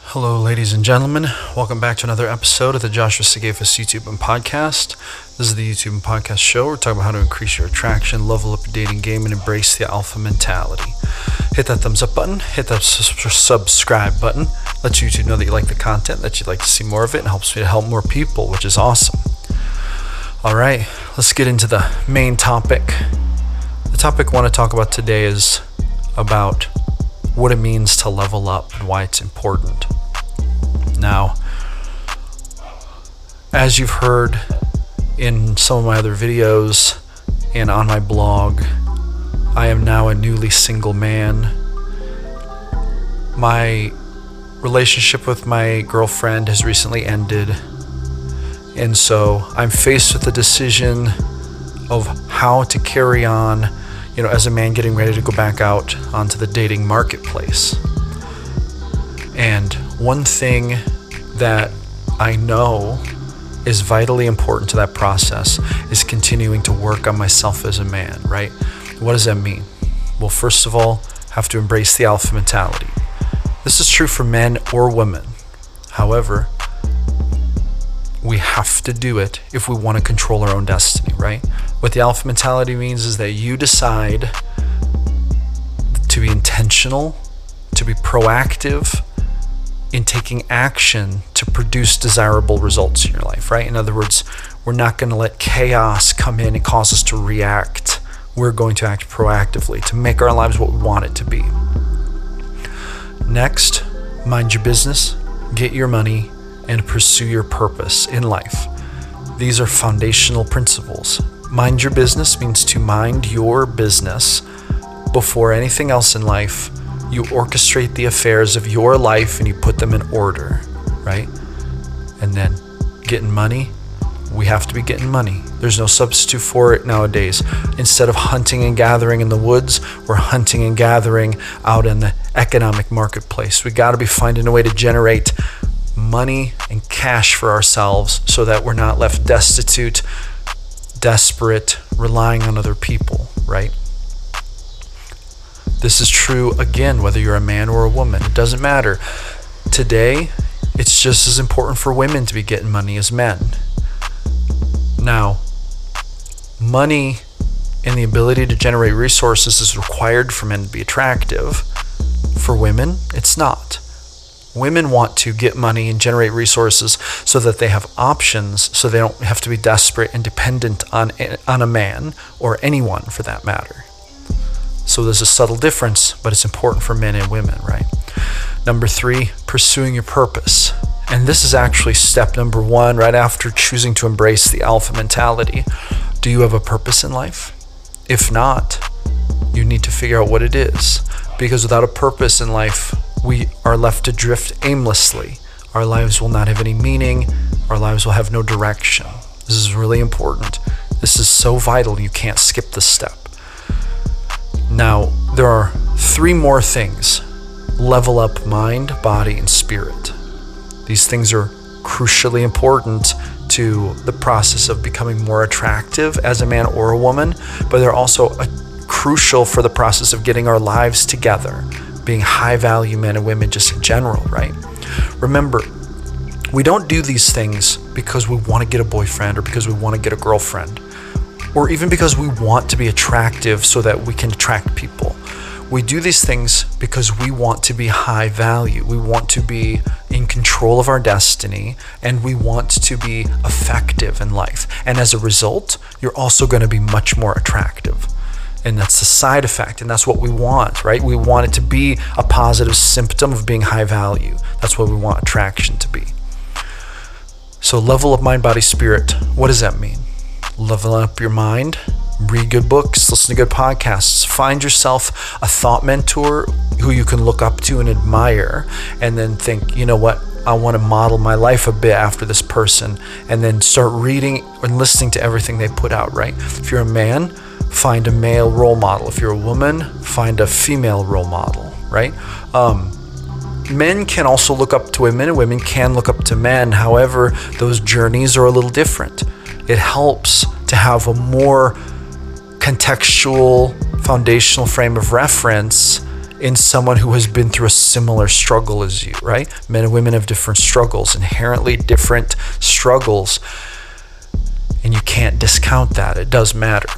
Hello, ladies and gentlemen. Welcome back to another episode of the Joshua Sigafus YouTube and podcast. This is the YouTube and podcast show. We're talking about how to increase your attraction, level up your dating game, and embrace the alpha mentality. Hit that thumbs up button, hit that subscribe button. Let YouTube know that you like the content, that you'd like to see more of it, and helps me to help more people, which is awesome. All right, let's get into the main topic. The topic I want to talk about today is about what it means to level up and why it's important. Now, as you've heard in some of my other videos and on my blog, I am now a newly single man. My relationship with my girlfriend has recently ended, and so I'm faced with the decision of how to carry on you know, as a man getting ready to go back out onto the dating marketplace. And one thing that I know is vitally important to that process is continuing to work on myself as a man, right? What does that mean? Well, first of all, have to embrace the alpha mentality. This is true for men or women. However, we have to do it if we want to control our own destiny, right? What the alpha mentality means is that you decide to be intentional, to be proactive in taking action to produce desirable results in your life, right? In other words, we're not going to let chaos come in and cause us to react. We're going to act proactively to make our lives what we want it to be. Next, mind your business, get your money, and pursue your purpose in life. These are foundational principles. Mind your business means to mind your business before anything else in life. You orchestrate the affairs of your life and you put them in order, right? And then getting money, we have to be getting money. There's no substitute for it nowadays. Instead of hunting and gathering in the woods, we're hunting and gathering out in the economic marketplace. We got to be finding a way to generate money and cash for ourselves so that we're not left destitute, desperate, relying on other people, right? This is true again, whether you're a man or a woman. It doesn't matter. Today, it's just as important for women to be getting money as men. Now, money and the ability to generate resources is required for men to be attractive. For women, it's not. Women want to get money and generate resources so that they have options, so they don't have to be desperate and dependent on, on a man or anyone for that matter. So there's a subtle difference, but it's important for men and women, right? Number three, pursuing your purpose. And this is actually step number one, right after choosing to embrace the alpha mentality. Do you have a purpose in life? If not, you need to figure out what it is. Because without a purpose in life, we are left to drift aimlessly. Our lives will not have any meaning. Our lives will have no direction. This is really important. This is so vital, you can't skip this step. Now, there are three more things level up mind, body, and spirit. These things are crucially important to the process of becoming more attractive as a man or a woman, but they're also a, crucial for the process of getting our lives together being high value men and women just in general, right? Remember, we don't do these things because we want to get a boyfriend or because we want to get a girlfriend or even because we want to be attractive so that we can attract people. We do these things because we want to be high value. We want to be in control of our destiny and we want to be effective in life. And as a result, you're also going to be much more attractive. And that's the side effect, and that's what we want, right? We want it to be a positive symptom of being high value. That's what we want attraction to be. So, level up mind, body, spirit. What does that mean? Level up your mind, read good books, listen to good podcasts, find yourself a thought mentor who you can look up to and admire, and then think, you know what, I want to model my life a bit after this person, and then start reading and listening to everything they put out, right? If you're a man, find a male role model. If you're a woman, find a female role model, right? Um, men can also look up to women, and women can look up to men. However, those journeys are a little different. It helps to have a more contextual, foundational frame of reference in someone who has been through a similar struggle as you, right? Men and women have different struggles, inherently different struggles. And you can't discount that. It does matter.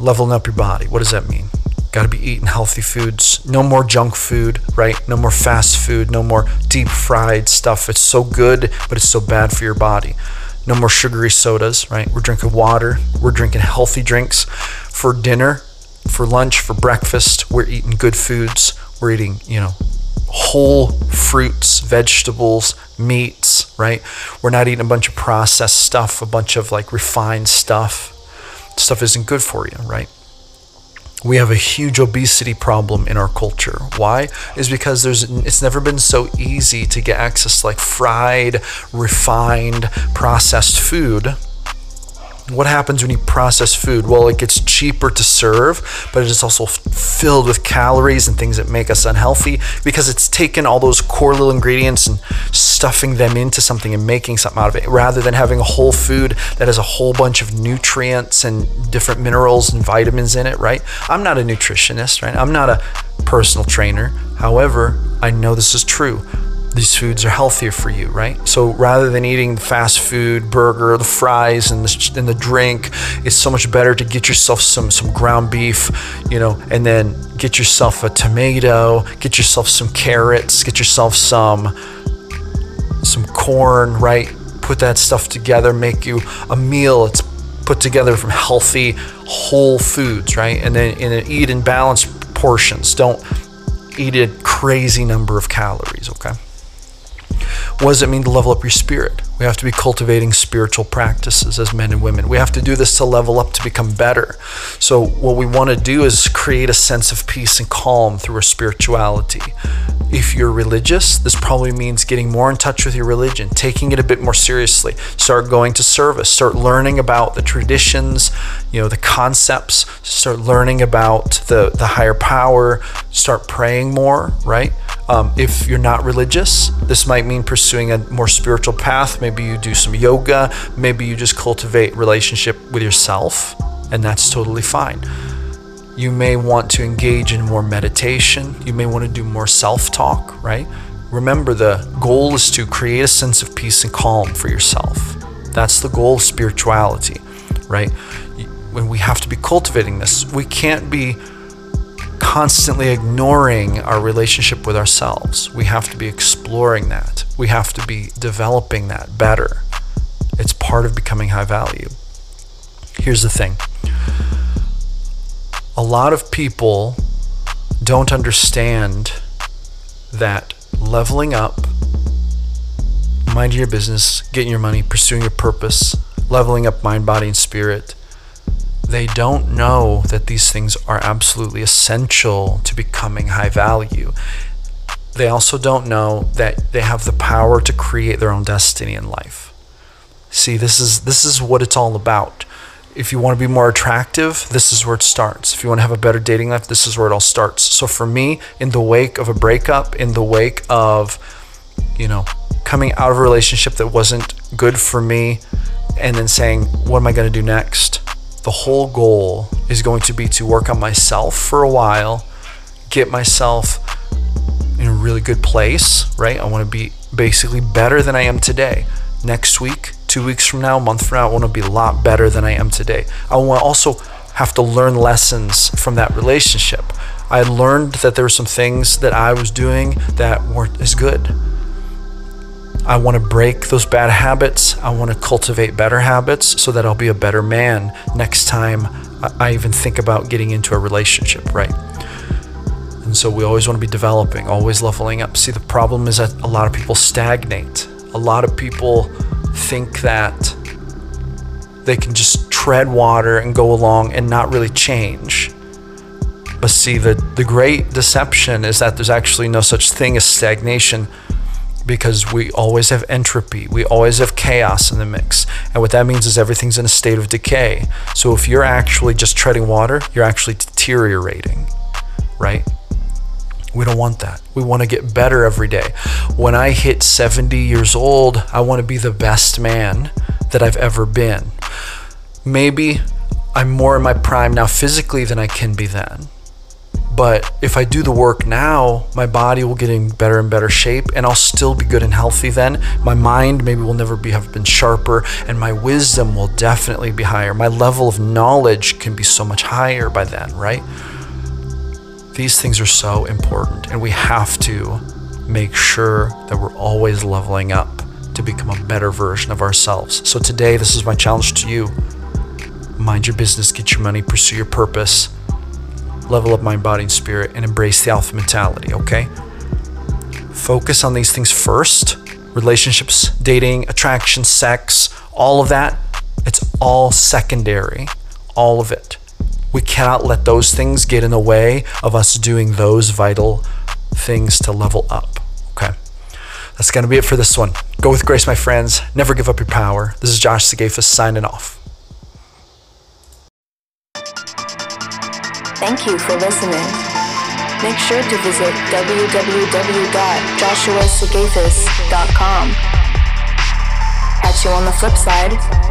Leveling up your body. What does that mean? Got to be eating healthy foods. No more junk food, right? No more fast food. No more deep fried stuff. It's so good, but it's so bad for your body. No more sugary sodas, right? We're drinking water. We're drinking healthy drinks for dinner for lunch, for breakfast, we're eating good foods. We're eating, you know, whole fruits, vegetables, meats, right? We're not eating a bunch of processed stuff, a bunch of like refined stuff. Stuff isn't good for you, right? We have a huge obesity problem in our culture. Why? Is because there's it's never been so easy to get access to like fried, refined, processed food what happens when you process food? Well, it gets cheaper to serve, but it is also filled with calories and things that make us unhealthy because it's taken all those core little ingredients and stuffing them into something and making something out of it rather than having a whole food that has a whole bunch of nutrients and different minerals and vitamins in it, right? I'm not a nutritionist, right? I'm not a personal trainer. However, I know this is true these foods are healthier for you, right? So rather than eating the fast food burger, the fries, and the, and the drink, it's so much better to get yourself some some ground beef, you know, and then get yourself a tomato, get yourself some carrots, get yourself some some corn, right? Put that stuff together, make you a meal. It's put together from healthy, whole foods, right? And then, and then eat in balanced portions. Don't eat a crazy number of calories, okay? What does it mean to level up your spirit? We have to be cultivating spiritual practices as men and women. We have to do this to level up to become better. So, what we want to do is create a sense of peace and calm through our spirituality. If you're religious, this probably means getting more in touch with your religion, taking it a bit more seriously. Start going to service, start learning about the traditions, you know, the concepts, start learning about the, the higher power, start praying more, right? Um, if you're not religious, this might mean pursuing a more spiritual path. Maybe you do some yoga. Maybe you just cultivate relationship with yourself, and that's totally fine. You may want to engage in more meditation. You may want to do more self talk, right? Remember, the goal is to create a sense of peace and calm for yourself. That's the goal of spirituality, right? When we have to be cultivating this, we can't be constantly ignoring our relationship with ourselves. We have to be exploring that. We have to be developing that better. It's part of becoming high value. Here's the thing a lot of people don't understand that leveling up, minding your business, getting your money, pursuing your purpose, leveling up mind, body, and spirit they don't know that these things are absolutely essential to becoming high value. They also don't know that they have the power to create their own destiny in life. See, this is this is what it's all about. If you want to be more attractive, this is where it starts. If you want to have a better dating life, this is where it all starts. So for me, in the wake of a breakup, in the wake of, you know, coming out of a relationship that wasn't good for me, and then saying, what am I going to do next? The whole goal is going to be to work on myself for a while, get myself in a really good place, right? I want to be basically better than I am today. Next week, two weeks from now, a month from now, I want to be a lot better than I am today. I want to also have to learn lessons from that relationship. I learned that there were some things that I was doing that weren't as good. I want to break those bad habits. I want to cultivate better habits so that I'll be a better man next time I, even think about getting into a relationship, right? And so we always want to be developing, always leveling up. See, the problem is that a lot of people stagnate. A lot of people think that they can just tread water and go along and not really change. But see, the, the great deception is that there's actually no such thing as stagnation because we always have entropy, we always have chaos in the mix. And what that means is everything's in a state of decay. So if you're actually just treading water, you're actually deteriorating, right? We don't want that. We want to get better every day. When I hit 70 years old, I want to be the best man that I've ever been. Maybe I'm more in my prime now physically than I can be then. But if I do the work now, my body will get in better and better shape and I'll still be good and healthy then. My mind maybe will never be have been sharper and my wisdom will definitely be higher. My level of knowledge can be so much higher by then, right? These things are so important and we have to make sure that we're always leveling up to become a better version of ourselves. So today this is my challenge to you. Mind your business, get your money, pursue your purpose level up mind, body, and spirit, and embrace the alpha mentality, okay? Focus on these things first relationships, dating, attraction, sex, all of that. It's all secondary, all of it. We cannot let those things get in the way of us doing those vital things to level up, okay? That's going to be it for this one. Go with grace, my friends. Never give up your power. This is Josh Sigafus signing off. Thank you for listening. Make sure to visit www.joshuasigafus.com. Catch you on the flip side.